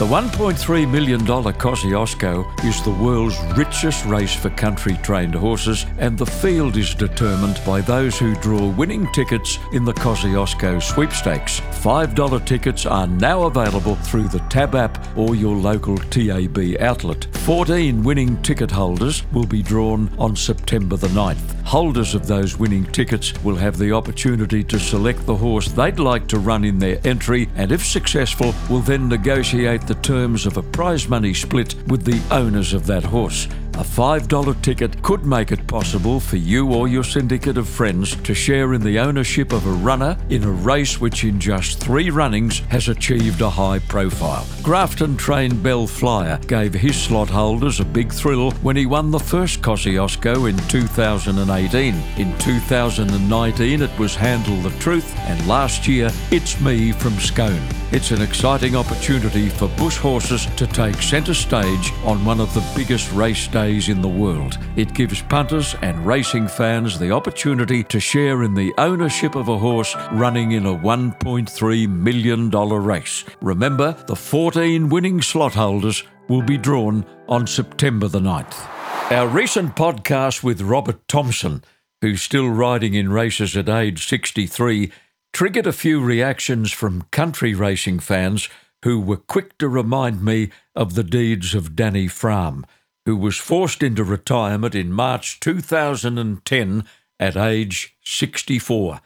The $1.3 million Kosciuszko is the world's richest race for country trained horses, and the field is determined by those who draw winning tickets in the Kosciuszko sweepstakes. $5 tickets are now available through the Tab app or your local TAB outlet. 14 winning ticket holders will be drawn on September the 9th. Holders of those winning tickets will have the opportunity to select the horse they'd like to run in their entry, and if successful, will then negotiate the terms of a prize money split with the owners of that horse. A $5 ticket could make it possible for you or your syndicate of friends to share in the ownership of a runner in a race which, in just three runnings, has achieved a high profile. Grafton trained Belflyer gave his slot holders a big thrill when he won the first Kosciuszko in 2018. In 2019, it was Handle the Truth, and last year, It's Me from Scone. It's an exciting opportunity for bush horses to take centre stage on one of the biggest race days in the world. It gives punters and racing fans the opportunity to share in the ownership of a horse running in a $1.3 million race. Remember, the 14 winning slot holders will be drawn on September the 9th. Our recent podcast with Robert Thompson, who's still riding in races at age 63, triggered a few reactions from country racing fans who were quick to remind me of the deeds of Danny Frahm, who was forced into retirement in March 2010 at age 64.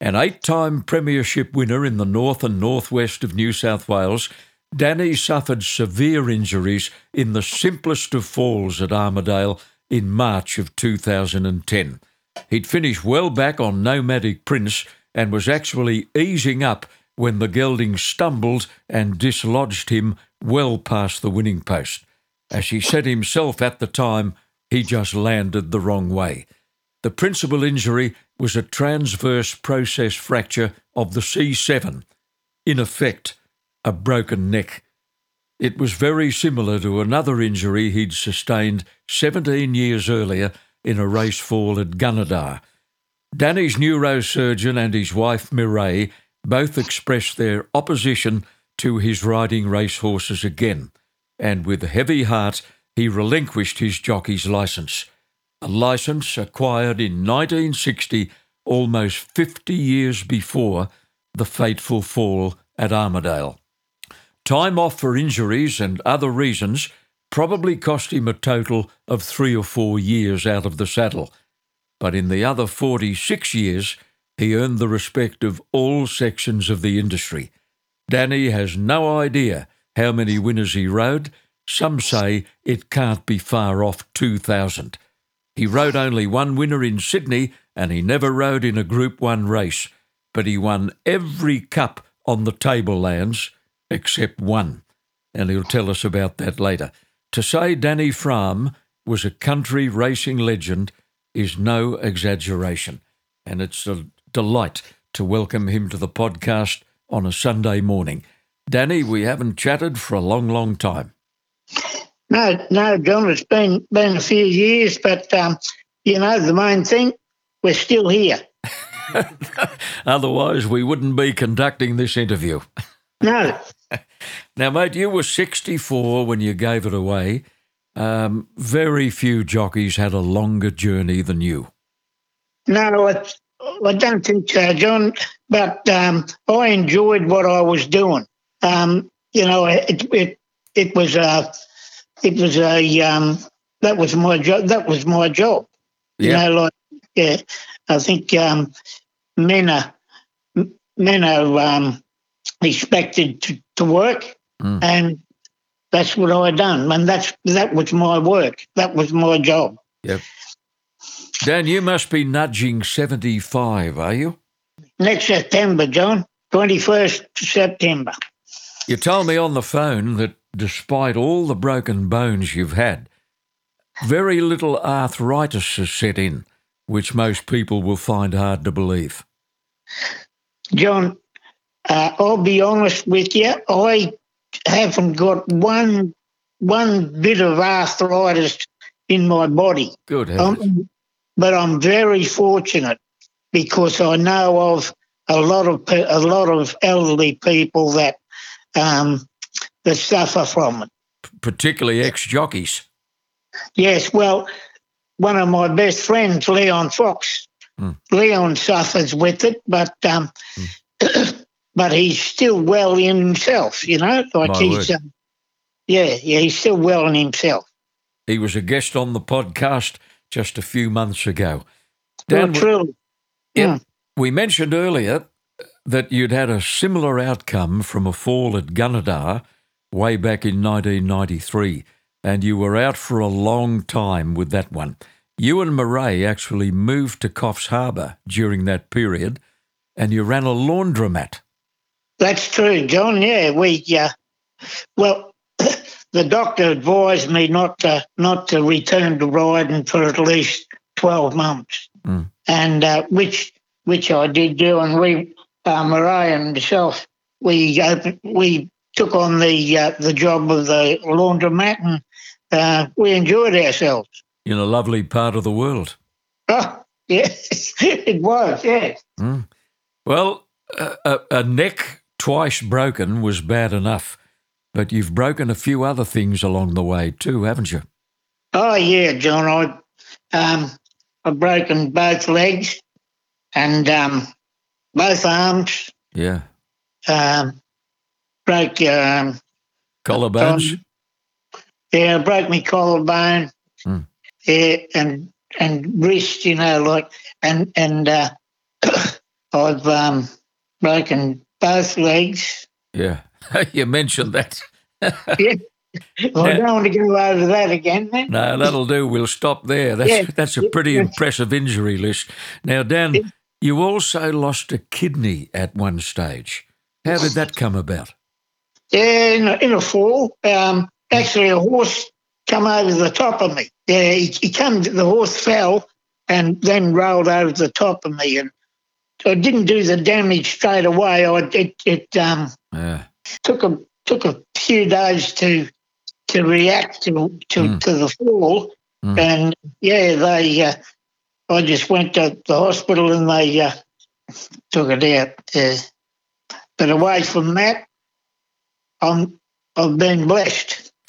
An eight time Premiership winner in the north and northwest of New South Wales, Danny suffered severe injuries in the simplest of falls at Armidale in March of 2010. He'd finished well back on Nomadic Prince and was actually easing up when the gelding stumbled and dislodged him well past the winning post. As he said himself at the time, he just landed the wrong way. The principal injury was a transverse process fracture of the C7, in effect, a broken neck. It was very similar to another injury he'd sustained 17 years earlier in a race fall at Gunnedah. Danny's neurosurgeon and his wife Mireille both expressed their opposition to his riding racehorses again, and with a heavy heart he relinquished his jockey's license, a license acquired in 1960, almost 50 years before the fateful fall at Armidale. Time off for injuries and other reasons probably cost him a total of three or four years out of the saddle but in the other 46 years, he earned the respect of all sections of the industry. Danny has no idea how many winners he rode. Some say it can't be far off 2,000. He rode only one winner in Sydney and he never rode in a Group 1 race, but he won every cup on the tablelands except one. And he'll tell us about that later. To say Danny Frahm was a country racing legend is no exaggeration, and it's a delight to welcome him to the podcast on a Sunday morning. Danny, we haven't chatted for a long, long time. No, no, John, it's been been a few years, but um, you know the main thing, we're still here. Otherwise, we wouldn't be conducting this interview. No. now, mate, you were 64 when you gave it away. Um, very few jockeys had a longer journey than you. No, I don't think so, John. But um, I enjoyed what I was doing. Um, you know, it it it was a it was a um, that was my job. That was my job. Yeah. You know, like yeah, I think um, men are men are um, expected to, to work, mm. and that's what I done, and that's that was my work. That was my job. Yep. Dan, you must be nudging seventy-five, are you? Next September, John. Twenty-first September. You told me on the phone that despite all the broken bones you've had, very little arthritis has set in, which most people will find hard to believe. John, uh, I'll be honest with you. I haven't got one one bit of arthritis in my body. Good um, but I'm very fortunate because I know of a lot of a lot of elderly people that um, that suffer from it. particularly ex jockeys. Yes, well, one of my best friends, Leon Fox, Mm. Leon suffers with it, but um, but he's still well in himself. You know, like My he's um, yeah, yeah, he's still well in himself. He was a guest on the podcast just a few months ago. Well, Dan, we- truly, Yeah. We mentioned earlier that you'd had a similar outcome from a fall at Gunnedah way back in 1993, and you were out for a long time with that one. You and Mireille actually moved to Coffs Harbour during that period, and you ran a laundromat. that's true, John. Yeah, we uh, well, the doctor advised me not to not to return to riding for at least twelve months, Mm. and uh, which which I did do, and we uh, and myself we opened, we took on the uh, the job of the laundromat, and uh, we enjoyed ourselves. in a lovely part of the world. Oh, yes, it was. Yes. Well, a, a, a neck twice broken was bad enough, but you've broken a few other things along the way too, haven't you? Oh yeah, John. I um I've broken both legs and um both arms. Yeah. Um broke um Collarbones? yeah, broke my collarbone. Hmm. Yeah, and and wrist, you know, like and and uh I've um broken both legs. Yeah. you mentioned that. Yeah. Well, I don't want to go over that again then. No, that'll do. We'll stop there. That's Yeah. that's a pretty impressive injury list. Now, Dan, you also lost a kidney at one stage. How did that come about? Yeah, in a, in a fall. Um, actually, a horse come over the top of me. Yeah, he, he come. The horse fell and then rolled over the top of me, and I didn't do the damage straight away. I it, it um, Yeah. took a took a few days to to react to to, Mm. to the fall, Mm. and yeah, they. Uh, I just went to the hospital and they uh, took it out. Uh, but away from that, I'm I've been blessed.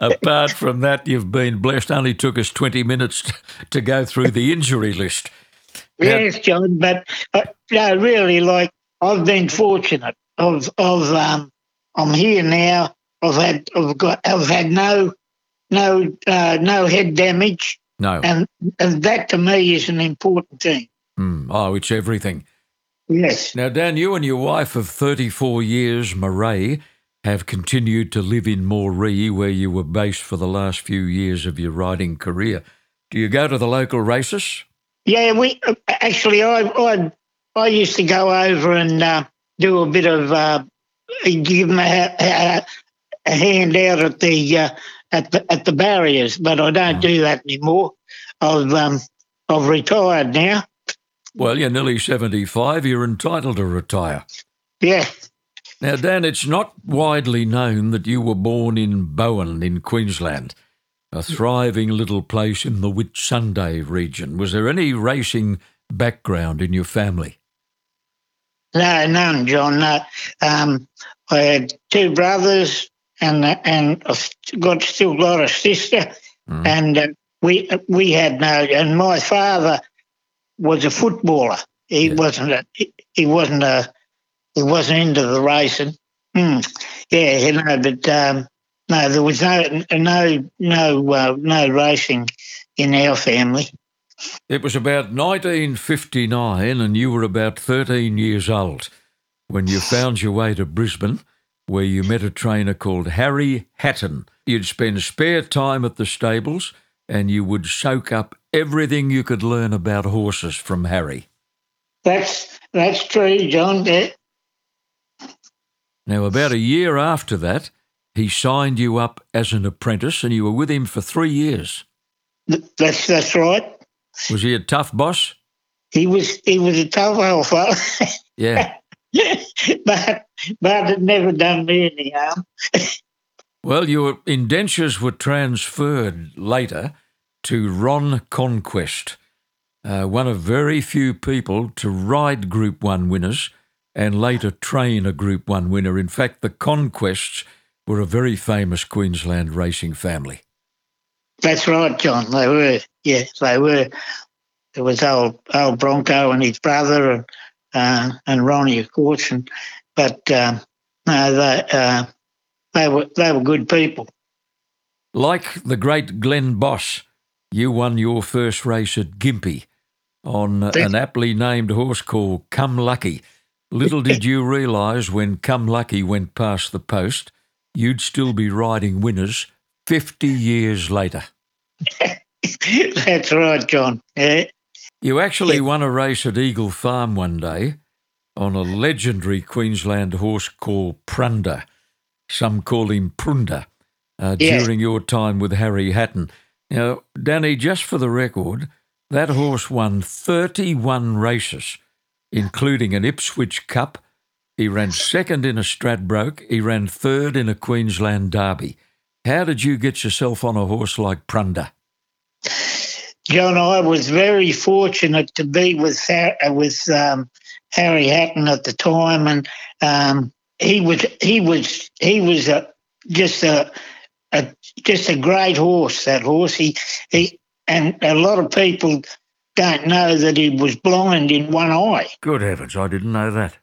Apart from that, you've been blessed. Only took us 20 minutes to go through the injury list. Yeah. Yes, John, but uh, no, really, like I've been fortunate. I've, I've, um, I'm here now. I've had, I've got, I've had no, no, uh, no head damage, No. and, and that to me is an important thing. Mm. Oh, it's everything. Yes, Now, Dan, you and your wife of 34 years, Mireille, have continued to live in Moree, where you were based for the last few years of your riding career. Do you go to the local races? yeah. We uh, actually, I, I, I used to go over and uh, do a bit of uh, give them a, a, a hand out at the uh, at the at the barriers, but I don't do that anymore. I've um, I've retired now. Well, you're nearly 75. You're entitled to retire. Yeah, Now, Dan, it's not widely known that you were born in Bowen in Queensland, a thriving little place in the Whitsunday region. Was there any racing background in your family? no, none, John. No. Um, I had two brothers, and and got still got a sister, Mm. and uh, we we had no. And my father was a footballer. He Yeah. wasn't a he, wasn't a he wasn't into the racing. Hmm. Yeah, you know, but um, no, there was no no no uh, no racing in our family. It was about 1959, and you were about 13 years old when you found your way to Brisbane, where you met a trainer called Harry Hatton. You'd spend spare time at the stables, and you would soak up everything you could learn about horses from Harry. That's that's true, John. Yeah. Now, about a year after that, he signed you up as an apprentice, and you were with him for three years. That's that's right. Was he a tough boss? He was he was a tough old fellow, Yeah. but but it never done me any harm. Well, your indentures were transferred later to Ron Conquest, uh, one of very few people to ride Group 1 winners and later train a Group 1 winner. In fact, the Conquests were a very famous Queensland racing family. That's right, John. They were. Yes, they were. It was old old Bronco and his brother and uh, and Ronnie, of course. And but um, no, they uh, they were they were good people. Like the great Glenn Boss, you won your first race at Gympie on an aptly named horse called Come Lucky. Little did you realise when Come Lucky went past the post, you'd still be riding winners 50 years later. That's right, John. Yeah. You actually yeah. won a race at Eagle Farm one day on a legendary Queensland horse called Prunda. Some call him Prunda uh, yeah. during your time with Harry Hatton. Now, Danny, just for the record, that horse won 31 races, including an Ipswich Cup. He ran second in a Stradbroke. He ran third in a Queensland Derby. How did you get yourself on a horse like Prunda? John, I was very fortunate to be with with um, Harry Hatton at the time, and um, he was he was he was a, just a, a just a great horse. That horse, he he, and a lot of people don't know that he was blind in one eye. Good heavens, I didn't know that.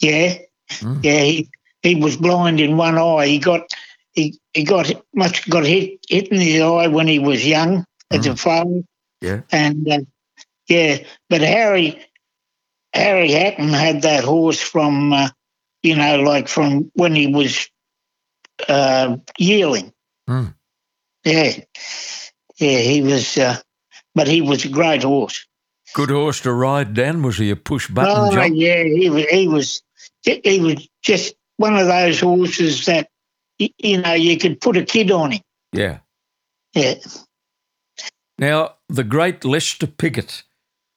Yeah, mm. yeah, he he was blind in one eye. He got he he got much got hit hit in the eye when he was young at mm. the farm. Yeah, and uh, yeah, but Harry Harry Hatton had that horse from uh, you know like from when he was uh, yearling. Mm. Yeah, yeah, he was, uh, but he was a great horse. Good horse to ride, Dan. Was he a push button oh, jump? yeah, he was. He was. He was just one of those horses that you know you could put a kid on him. Yeah. Yeah. Now the great Lester Piggott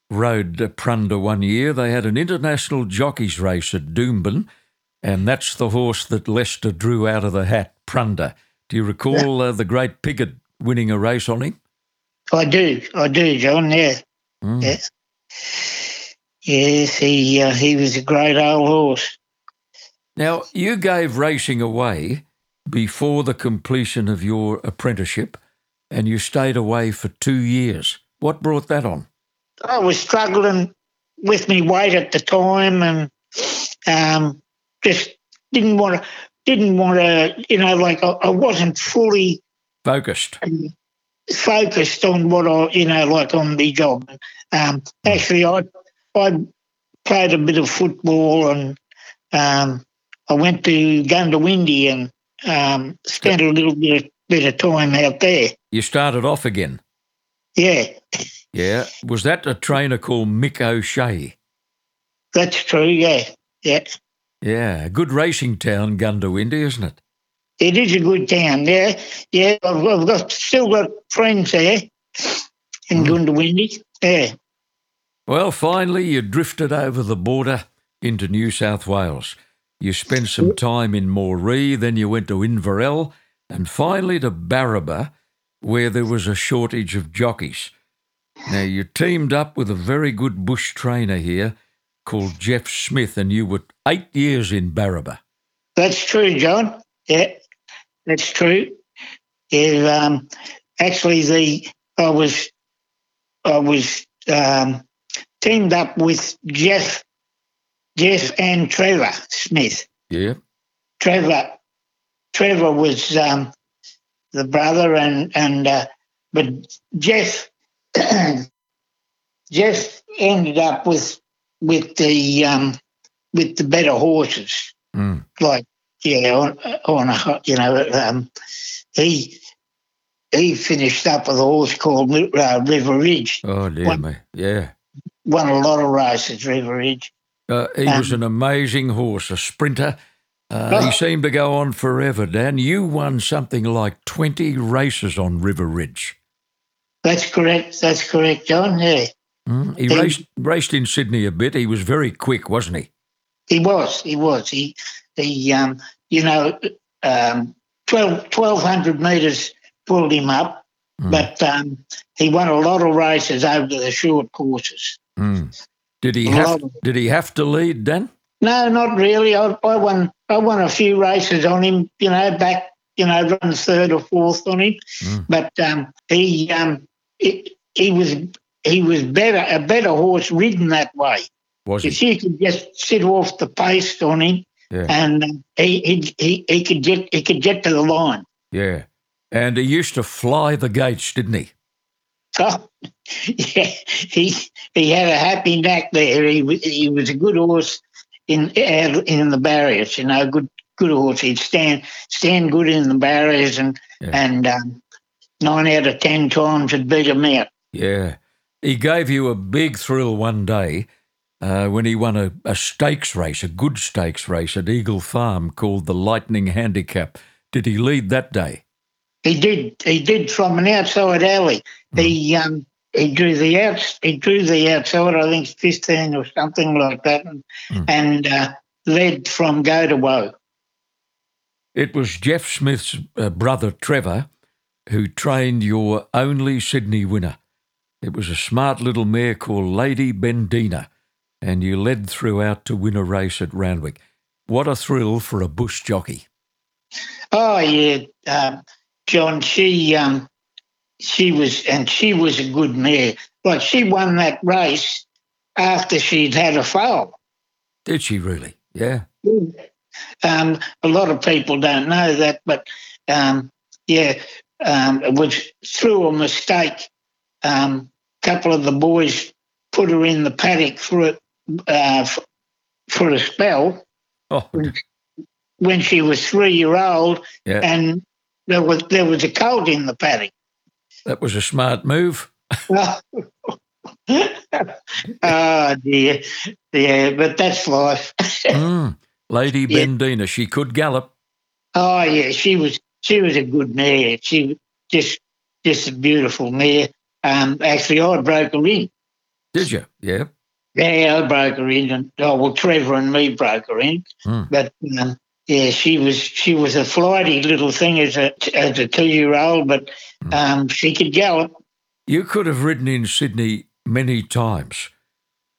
rode Prunda one year. They had an international jockeys race at Doomben, and that's the horse that Lester drew out of the hat, Prunda. Do you recall uh, the great Piggott winning a race on him? I do, I do, John. Yeah, mm. yeah. Yes, he uh, he was a great old horse. Now you gave racing away before the completion of your apprenticeship, and you stayed away for two years. What brought that on? I was struggling with my weight at the time, and um, just didn't want to didn't want to, you know, like I, I wasn't fully focused. Focused on what I, you know, like on the job. Um, actually, I I played a bit of football and um, I went to Goondiwindi and um, spent a little bit of, bit of time out there. You started off again. Yeah. Yeah. Was that a trainer called Mick O'Shea? That's true. Yeah. Yeah. Yeah, good racing town, Goondiwindi, isn't it? It is a good town. Yeah, yeah. I've, I've got still got friends there in mm. Goondiwindi. Yeah. Well, finally, you drifted over the border into New South Wales. You spent some time in Moree, then you went to Inverell, and finally to Barraba, where there was a shortage of jockeys. Now, you teamed up with a very good bush trainer here called Jeff Smith, and you were eight years in Barraba. That's true, John. Yeah, that's true. Yeah, um, actually, the I was I was um, teamed up with Jeff Jeff and Trevor Smith. Yeah, Trevor Trevor was um, the brother, and and uh, but Jeff Jeff ended up with with the um, with the better horses. Mm. Like yeah, on, on a, you know um, he he finished up with a horse called uh, River Ridge. Oh dear won, me, yeah. Won a lot of races, River Ridge. Uh, he um, was an amazing horse, a sprinter. Uh. He seemed to go on forever, Dan. You won something like 20 races on River Ridge. That's correct. That's correct, John. Yeah. Mm, he, he raced, raced in Sydney a bit. He was very quick, wasn't he? He was. He was. He, he um, you know, um, 12, 1,200 metres pulled him up, mm. but um, he won a lot of races over the short courses. Mm. Did he have? Of, did he have to lead then? No, not really. I, I won. I won a few races on him. You know, back. You know, run third or fourth on him. Mm. But um, he, um, he he was he was better a better horse ridden that way. Was If he? you could just sit off the pace on him, Yeah. and um, he, he he he could get he could get to the line. Yeah. And he used to fly the gates, didn't he? Oh, yeah, he he had a happy knack there. He he was a good horse in out in the barriers. You know, good good horse. He'd stand stand good in the barriers, and Yeah. and um, nine out of ten times would beat him out. Yeah. He gave you a big thrill one day uh, when he won a, a stakes race, a good stakes race at Eagle Farm called the Lightning Handicap. Did he lead that day? He did he did from an outside alley. He um he drew the outs he drew the outside. I think fifteen or something like that, and, Mm. and uh, led from go to woe. It was Jeff Smith's uh, brother Trevor who trained your only Sydney winner. It was a smart little mare called Lady Bendina, and you led throughout to win a race at Randwick. What a thrill for a bush jockey. Oh yeah, um, John. She um, she was and she was a good mare. Like she won that race after she'd had a foal. Did she really? Yeah. Um, a lot of people don't know that, but um, yeah, um, it was through a mistake. Um, a couple of the boys put her in the paddock for a, uh, for a spell Oh, when she was three year old, yeah. and there was there was a colt in the paddock. That was a smart move. oh dear, yeah, but that's life. Mm. Lady Yeah. Bendina, she could gallop. Oh yeah, she was she was a good mare. She was just just a beautiful mare. Um, actually, I broke her in. Did you? Yeah. Yeah, I broke her in, and oh well, Trevor and me broke her in. Hmm. But um, yeah, she was she was a flighty little thing as a as a two year old, but Hmm. um, she could gallop. You could have ridden in Sydney many times,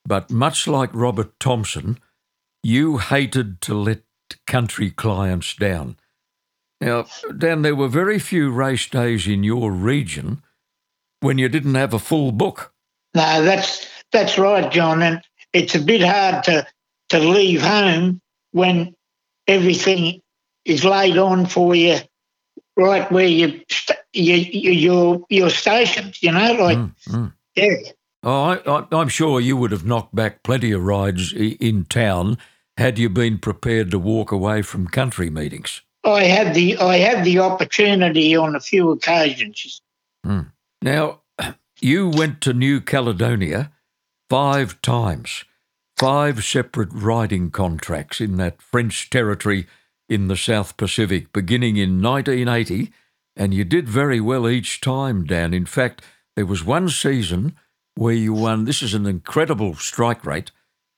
but much like Robert Thompson, you hated to let country clients down. Now, Dan, there were very few race days in your region when you didn't have a full book. No, that's that's right, John. And it's a bit hard to to leave home when everything is laid on for you, right where you, st- you, you your your stations. You know, like Mm, mm. yeah, Oh, I, I, I'm sure you would have knocked back plenty of rides i- in town had you been prepared to walk away from country meetings. I had the I had the opportunity on a few occasions. Now, you went to New Caledonia five times, five separate riding contracts in that French territory in the South Pacific, beginning in 1980, and you did very well each time, Dan. In fact, there was one season where you won, this is an incredible strike rate,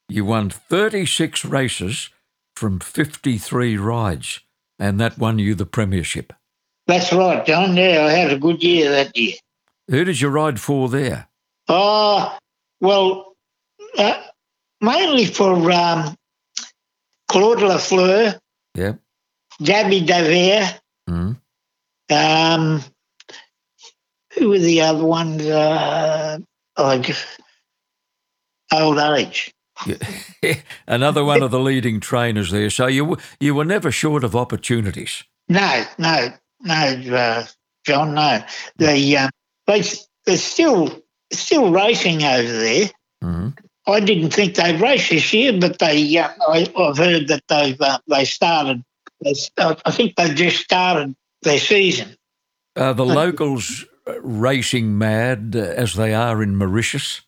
you won 36 races from 53 rides, and that won you the premiership. That's right, John. Yeah, I had a good year that year. Who did you ride for there? Oh, well, uh, mainly for um, Claude Lafleur, Yeah. Gabby Davier, Mm. um, who were the other ones? Uh, oh, just old age. Yeah. Another one of the leading trainers there. So you you were never short of opportunities. No, no, no, uh, John, no. They, um, they, they're still still racing over there. Mhm. I didn't think they'd race this year, but they. Uh, I, I've heard that they've uh, they started. They, st- I think they've just started their season. Are the locals uh, racing mad uh, as they are in Mauritius?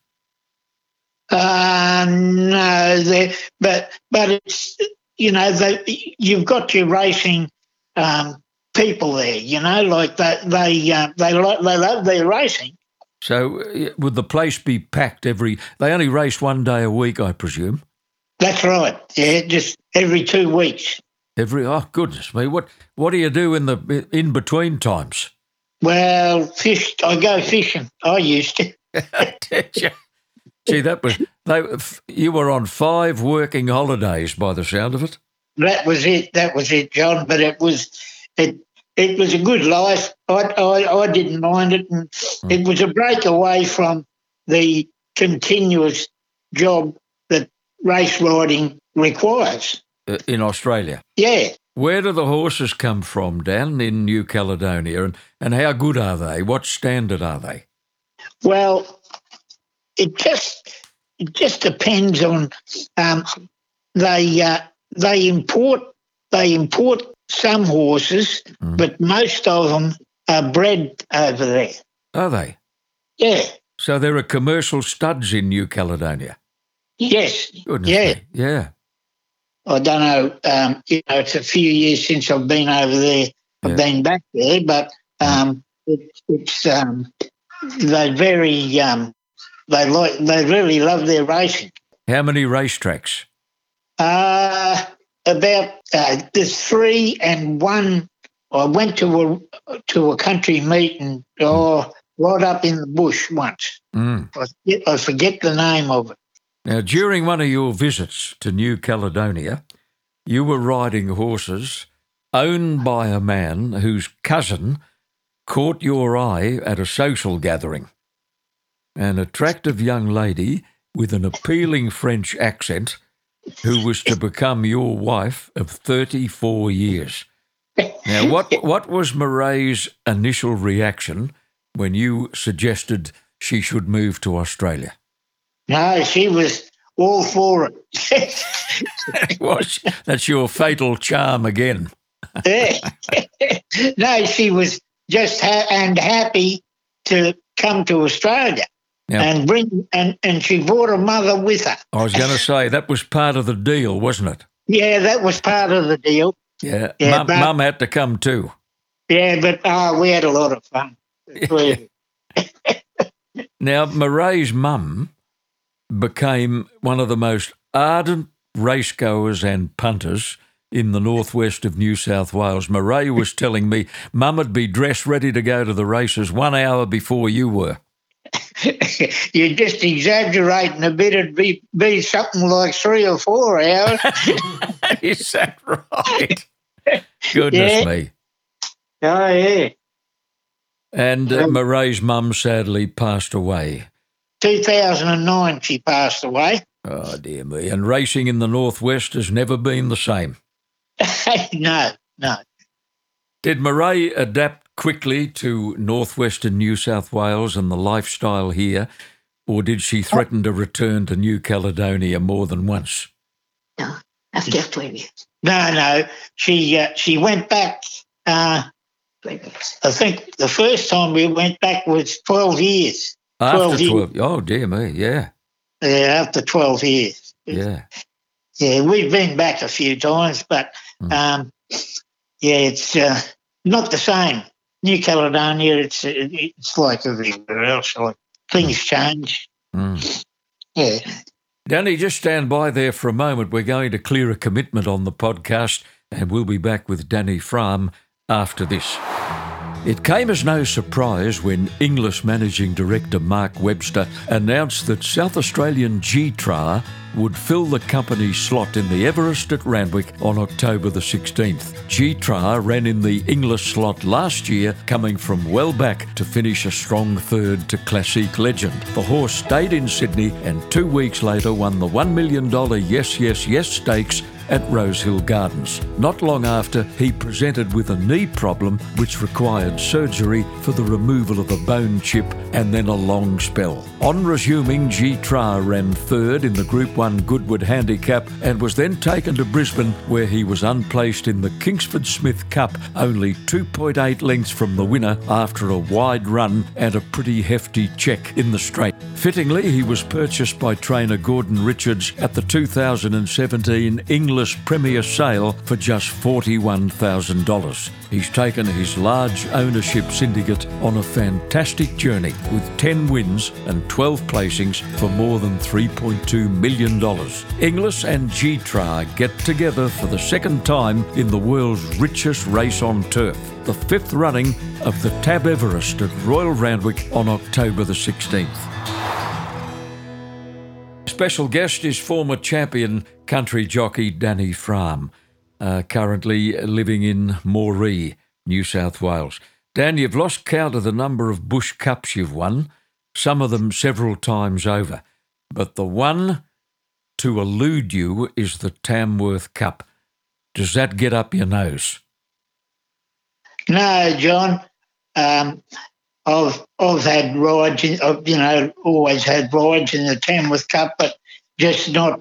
Uh, no, they, but but it's you know they, you've got your racing um, people there. You know, like they they uh, they like they love their racing. So uh, would the place be packed every? They only race one day a week, I presume. That's right. Yeah, just every two weeks. Every oh goodness me, what what do you do in the in between times? Well, fish. I go fishing. I used to. Did you? Gee, that was they. You were on five working holidays by the sound of it. That was it. That was it, John. But it was it. It was a good life. I I, I didn't mind it, and Mm. it was a break away from the continuous job that race riding requires. uh, in Australia. Yeah. Where do the horses come from down in New Caledonia, and, and how good are they? What standard are they? Well, it just it just depends on um, they uh, they import they import some horses, Mm. but most of them are bred over there. Are they? Yeah. So there are commercial studs in New Caledonia. Yes. Goodness Yeah. me. Yeah. I don't know. Um, you know, it's a few years since I've been over there. I've been back there, but um, it, it's um, they very um, they like they really love their racing. How many racetracks? Uh, about uh, there's three and one. I went to a to a country meeting, oh, right up in the bush once. Mm. I forget, I forget the name of it. Now, during one of your visits to New Caledonia, you were riding horses owned by a man whose cousin caught your eye at a social gathering. An attractive young lady with an appealing French accent who was to become your wife of 34 years. Now, what, what was Mireille's initial reaction when you suggested she should move to Australia? No, she was all for it. that's your fatal charm again. no, she was just ha- and happy to come to Australia Yeah. and bring and and she brought her mother with her. I was going to say that was part of the deal, wasn't it? Yeah, that was part of the deal. Yeah, Yeah, mum, but- mum had to come too. Yeah, but uh, we had a lot of fun. Now, Mireille's mum became one of the most ardent racegoers and punters in the northwest of New South Wales. Mireille was telling me mum would be dressed ready to go to the races one hour before you were. You're just exaggerating a bit. It'd be, be something like three or four hours. Is that right? Goodness Yeah. me. oh, yeah. And uh, Um, Mireille's mum sadly passed away. 2009, she passed away. Oh, dear me. And racing in the Northwest has never been the same. no, no. Did Mireille adapt quickly to northwestern New South Wales and the lifestyle here, or did she threaten to return to New Caledonia more than once? No, after 12 years. No, no. She uh, she went back. Uh, 12 years. I think the first time we went back was 12 years. After 12 years. Oh, dear me. Yeah. Yeah, after 12 years. Yeah. Yeah, we've been back a few times, but Mm. um, yeah, it's uh, not the same. New Caledonia, it's it's like everywhere else. Like things change. Mm. Yeah. Danny, just stand by there for a moment. We're going to clear a commitment on the podcast, and we'll be back with Danny Frahm after this. It came as no surprise when Inglis Managing Director Mark Webster announced that South Australian Gytrash would fill the company's slot in the Everest at Randwick on October the 16th. Gytrash ran in the Inglis slot last year, coming from well back to finish a strong third to Classic Legend. The horse stayed in Sydney and two weeks later won the $1 million Yes, Yes, Yes stakes at Rosehill Gardens. Not long after, he presented with a knee problem which required surgery for the removal of a bone chip and then a long spell. On resuming, Gytrash ran third in the Group 1 Goodwood Handicap and was then taken to Brisbane where he was unplaced in the Kingsford Smith Cup, only 2.8 lengths from the winner after a wide run and a pretty hefty check in the straight. Fittingly, he was purchased by trainer Gordon Richards at the 2017 Inglis Premier Sale for just $41,000. He's taken his large ownership syndicate on a fantastic journey with 10 wins and 12 placings for more than $3.2 million. Inglis and Gytrash get together for the second time in the world's richest race on turf, the fifth running of the Tab Everest at Royal Randwick on October the 16th. Special guest is former champion country jockey Danny Frahm, uh, currently living in Moree, New South Wales. Dan, you've lost count of the number of Bush Cups you've won, some of them several times over. But the one to elude you is the Tamworth Cup. Does that get up your nose? No, John. Um, I've I've had rides, in, I've, you know, always had rides in the Tamworth Cup, but just not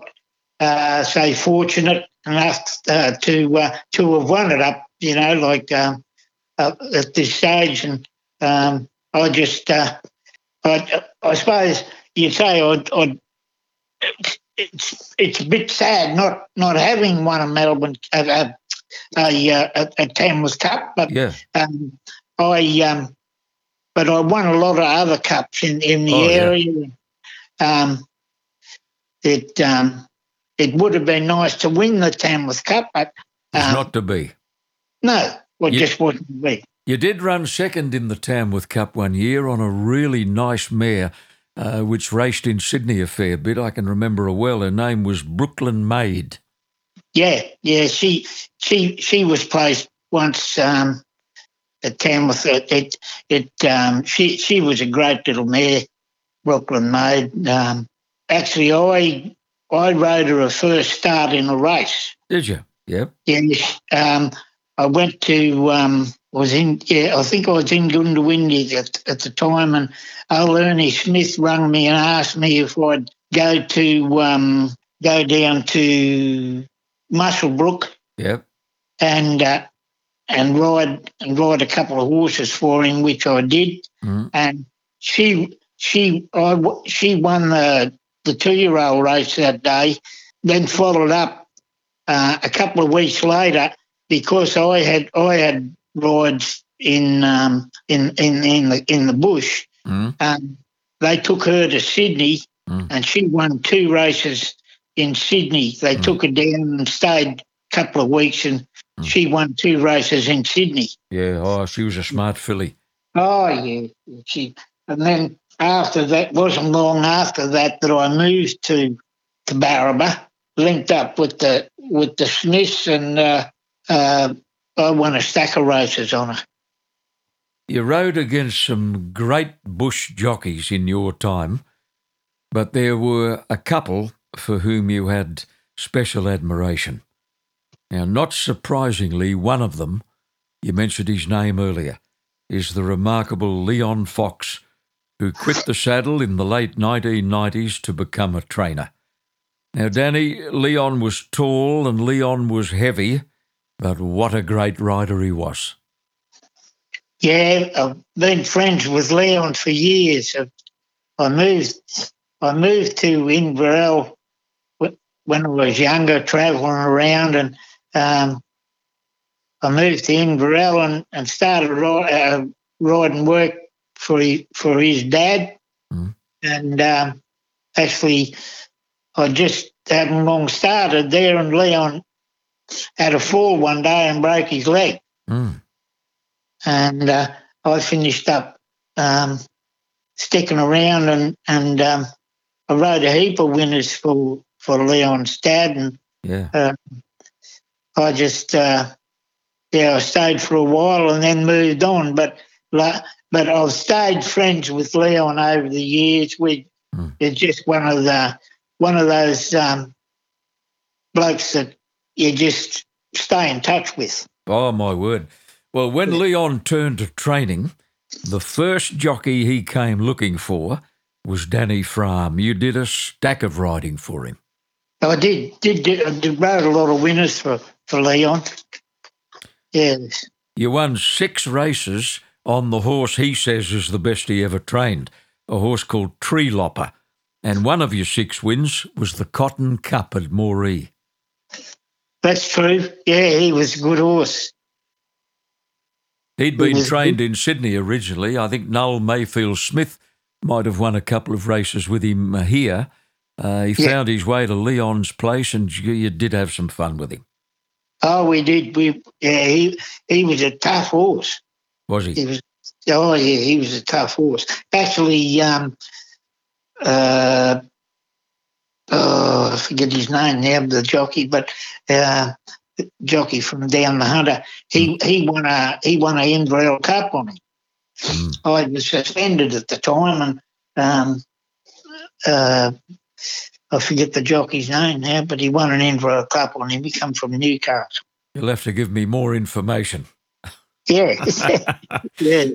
uh, say fortunate enough uh, to uh, to have won it up. You know, like um, at this stage, and um, I just, uh, I, I suppose you'd say I'd, I'd, it's it's a bit sad not not having won a Melbourne a a, a, a Tamworth Cup, but yeah. um, I um, but I won a lot of other cups in in the Oh, yeah. area. Um, it um, it would have been nice to win the Tamworth Cup, but It's um, not to be. no, it You- just wouldn't be. You did run second in the Tamworth Cup one year on a really nice mare, uh, which raced in Sydney a fair bit. I can remember her well. Her name was Brooklyn Maid. Yeah, yeah. She she she was placed once um, at Tamworth. It it, it um, she she was a great little mare, Brooklyn Maid. Um, actually, I I rode her a first start in a race. Did you? Yep. Yes, um, I went to um, was in yeah I think I was in Goondiwindi at, at the time, and old Ernie Smith rang me and asked me if I'd go to um, go down to Muswellbrook Yep. and uh, and ride and ride a couple of horses for him, which I did. Mm. And she she I she won the the two year old race that day. Then followed up uh, a couple of weeks later because I had I had rides in um, in in in the in the bush. Mm. Um, they took her to Sydney, Mm. and she won two races in Sydney. They Mm. took her down and stayed a couple of weeks, and Mm. she won two races in Sydney. Yeah. Oh, she was a smart filly. Oh yeah, she. And then after that, wasn't long after that that I moved to to Barraba, linked up with the with the Smiths, and uh, uh, I won a stack of races on her. You rode against some great bush jockeys in your time, but there were a couple for whom you had special admiration. Now, not surprisingly, one of them, you mentioned his name earlier, is the remarkable Leon Fox, who quit the saddle in the late 1990s to become a trainer. Now, Danny, Leon was tall and Leon was heavy, but what a great rider he was. Yeah, I've been friends with Leon for years. I- moved, I moved to Inverell when I was younger, travelling around, and um, I moved to Inverell and, and started uh, riding work for his, for his dad. Mhm. And um, actually, I just hadn't long started there, and Leon had a fall one day and broke his leg Mm. and uh, I finished up um, sticking around and and um, I rode a heap of winners for for Leon's dad and Yeah. I just uh, yeah I stayed for a while and then moved on but but I've stayed friends with Leon over the years we Hmm. it's just one of the one of those um, blokes that you just stay in touch with Oh, my word. Well, when Leon turned to training, the first jockey he came looking for was Danny Frahm. You did a stack of riding for him. I did did, did, I did rode a lot of winners for, for Leon. Yes. You won six races on the horse he says is the best he ever trained, a horse called Tree Lopper. And one of your six wins was the Cotton Cup at Moree. That's true. Yeah, he was a good horse. He'd been was- trained in Sydney originally. I think Noel Mayfield Smith might have won a couple of races with him here. Uh, he Yeah. found his way to Leon's place, and you, you did have some fun with him, Oh, we did. We yeah, he he was a tough horse. was he? He was oh yeah, he was a tough horse. Actually, um, uh, oh, I forget his name now, the jockey, but uh, jockey from down the Hunter. He he won a he won a Inverell Cup on him. Mm. I was suspended at the time, and um, uh, I forget the jockey's name now, but he won an Inverell Cup on him. He come from Newcastle. You'll have to give me more information. Yeah, yeah.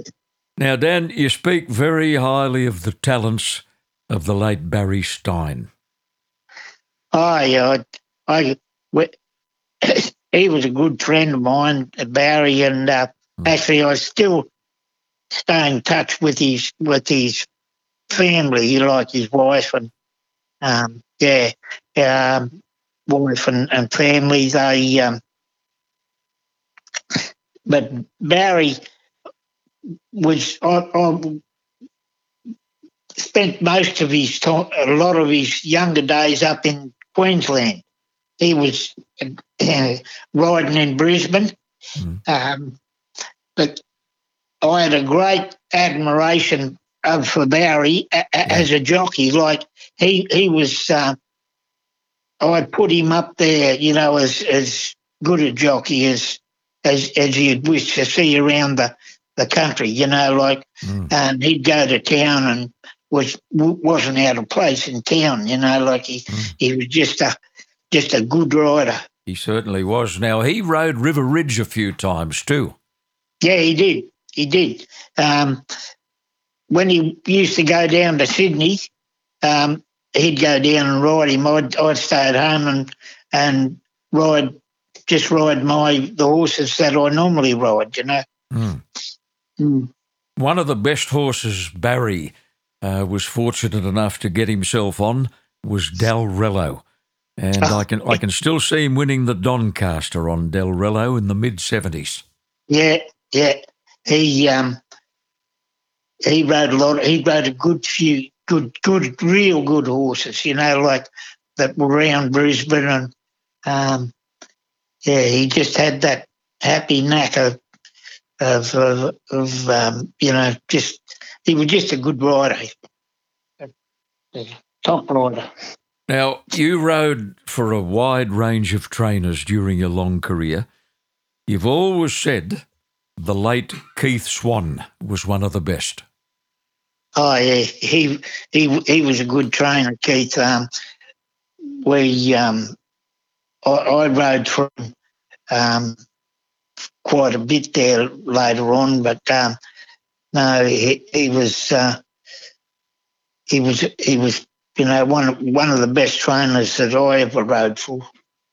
Now, Dan, you speak very highly of the talents of the late Barry Stein. I, uh, I, we- he was a good friend of mine, Barry, and uh, Mm. actually, I still stay in touch with his with his family, like his wife and um, yeah, um, wife and, and family. They, um, but Barry was I, I spent most of his time, a lot of his younger days up in Queensland. He was uh, riding in Brisbane, Mm. um, but I had a great admiration of for Barry a, a- as a jockey. Like he he was, uh, I put him up there, you know, as as good a jockey as as as you'd wish to see around the the country. You know, like Mm. and he'd go to town and was wasn't out of place in town. You know, like he Mm. he was just a just a good rider. He certainly was. Now, he rode River Ridge a few times too. Yeah, he did. He did. Um, when he used to go down to Sydney, um, he'd go down and ride him. I'd, I'd stay at home and and ride, just ride my the horses that I normally ride. You know. Mm. Mm. One of the best horses Barry uh, was fortunate enough to get himself on was Dalrello. And Oh. I can I can still see him winning the Doncaster on Dalrello in the mid seventies. Yeah, yeah. He um he rode a lot. He rode a good few good, good, real good horses. You know, like that were around Brisbane and um yeah. He just had that happy knack of of of, of um, you know just he was just a good rider, A- a top rider. Now, you rode for a wide range of trainers during your long career. You've always said the late Keith Swan was one of the best. Oh yeah, he he he was a good trainer, Keith. Um, we um, I, I rode for him um, quite a bit there later on, but um, no, he, he was uh, he was he was you know one of- one of the best trainers that I ever rode for.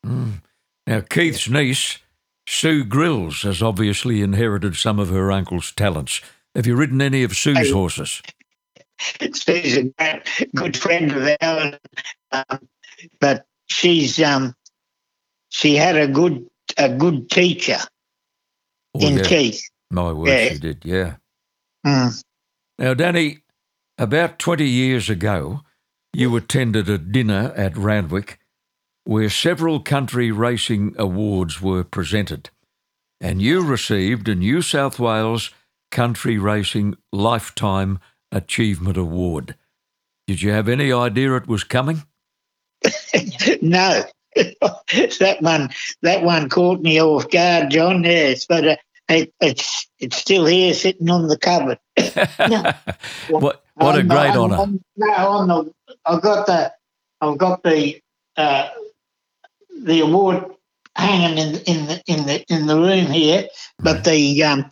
Mm. Now, Keith's niece, Sue Grills, has obviously inherited some of her uncle's talents. Have you ridden any of Sue's horses? She's a good friend of ours, um, but she's um, she had a good a good teacher Oh, in yeah. Keith. My word, Yeah. she did, yeah. Mm. Now, Danny, about 20 years ago, you attended a dinner at Randwick where several country racing awards were presented, and you received a New South Wales Country Racing Lifetime Achievement Award. Did you have any idea it was coming? no, that one that one caught me off guard, John. Yes, but uh, it, it's it's still here, sitting on the cupboard. what what a great on- honour. on- No, on the I've got the I've got the uh, the award hanging in in the in the in the room here, but the um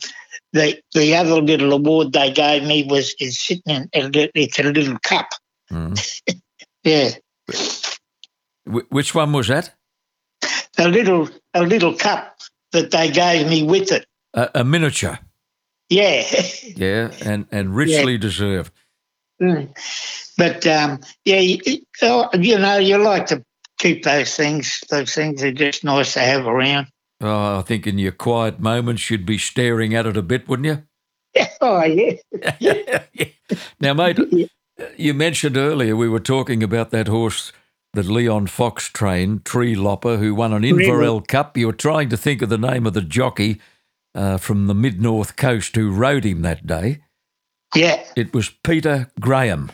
the the other little award they gave me was is sitting in a it's a little cup. Mm. Yeah, Which one was that? a little a little cup that they gave me with it. A, a miniature, Yeah. yeah, and, and richly deserved. Mm. But um, yeah, you, you know, you like to keep those things. Those things are just nice to have around. Oh, I think in your quiet moments you'd be staring at it a bit, wouldn't you? oh yeah. now, mate, you mentioned earlier we were talking about that horse that Leon Fox trained, Tree Lopper, who won an Inverell Cup. You were trying to think of the name of the jockey uh, from the mid north coast who rode him that day. Yeah, It was Peter Graham.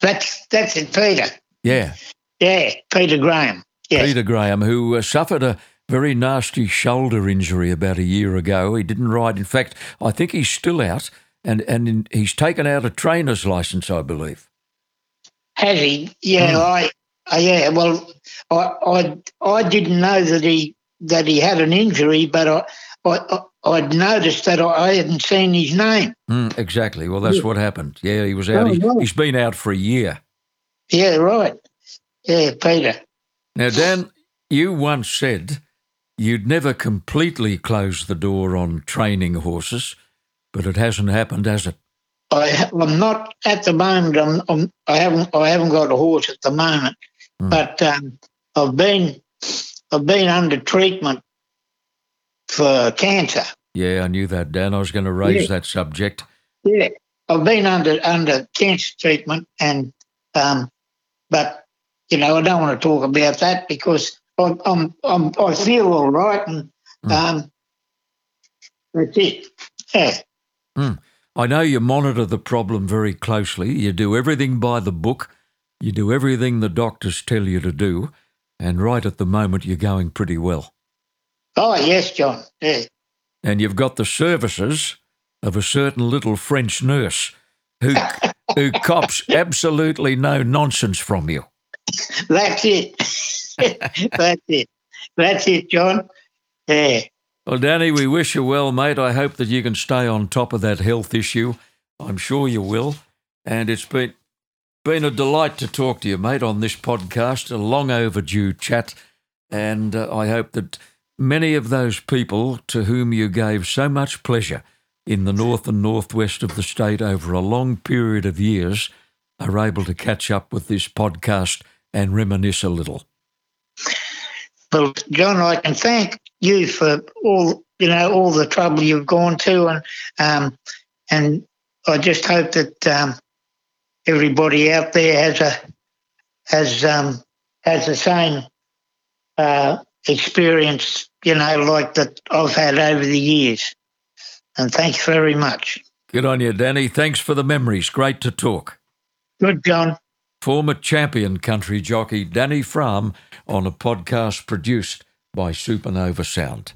that's that's it, Peter. Yeah. Yeah, Peter Graham. Yes. Peter Graham, who uh, suffered a very nasty shoulder injury about a year ago. He didn't ride. In fact, I think he's still out, and and in, he's taken out a trainer's license, I believe. Has he? Yeah, Mm. I, I yeah. Well, I, I I didn't know that he that he had an injury, but I, I I'd noticed that I hadn't seen his name. Mm, exactly. Well, that's Yeah. what happened. Yeah, he was out. Oh, He, right. he's been out for a year. Yeah, right. Yeah, Peter. Now, Dan, you once said you'd never completely close the door on training horses, but it hasn't happened, has it? I, I'm not at the moment. I'm, I'm I haven't I haven't got a horse at the moment, Hmm. but um, I've been I've been under treatment for cancer. Yeah, I knew that, Dan. I was going to raise Yeah. that subject. Yeah, I've been under under cancer treatment, and um, but you know I don't want to talk about that because I'm, I'm, I'm I feel all right, and Mm. um, that's it. Yeah, I know you monitor the problem very closely. You do everything by the book. You do everything the doctors tell you to do. And right at the moment, you're going pretty well. oh yes, John. Yeah, And you've got the services of a certain little French nurse who, who cops absolutely no nonsense from you. that's it. That's it. That's it, John. Yeah. Well, Danny, we wish you well, mate. I hope that you can stay on top of that health issue. I'm sure you will. And it's been been a delight to talk to you, mate, on this podcast. A long overdue chat, and uh, I hope that many of those people to whom you gave so much pleasure in the north and northwest of the state over a long period of years are able to catch up with this podcast and reminisce a little. Well, John, I can thank you for all you know all the trouble you've gone to, and um, and I just hope that um, everybody out there has a has um, has the same uh, experience, you know, like that I've had over the years. And thanks very much. Good on you, Danny. Thanks for the memories. Great to talk. Good, John. Former champion country jockey Danny Frahm on a podcast produced by Supernova Sound.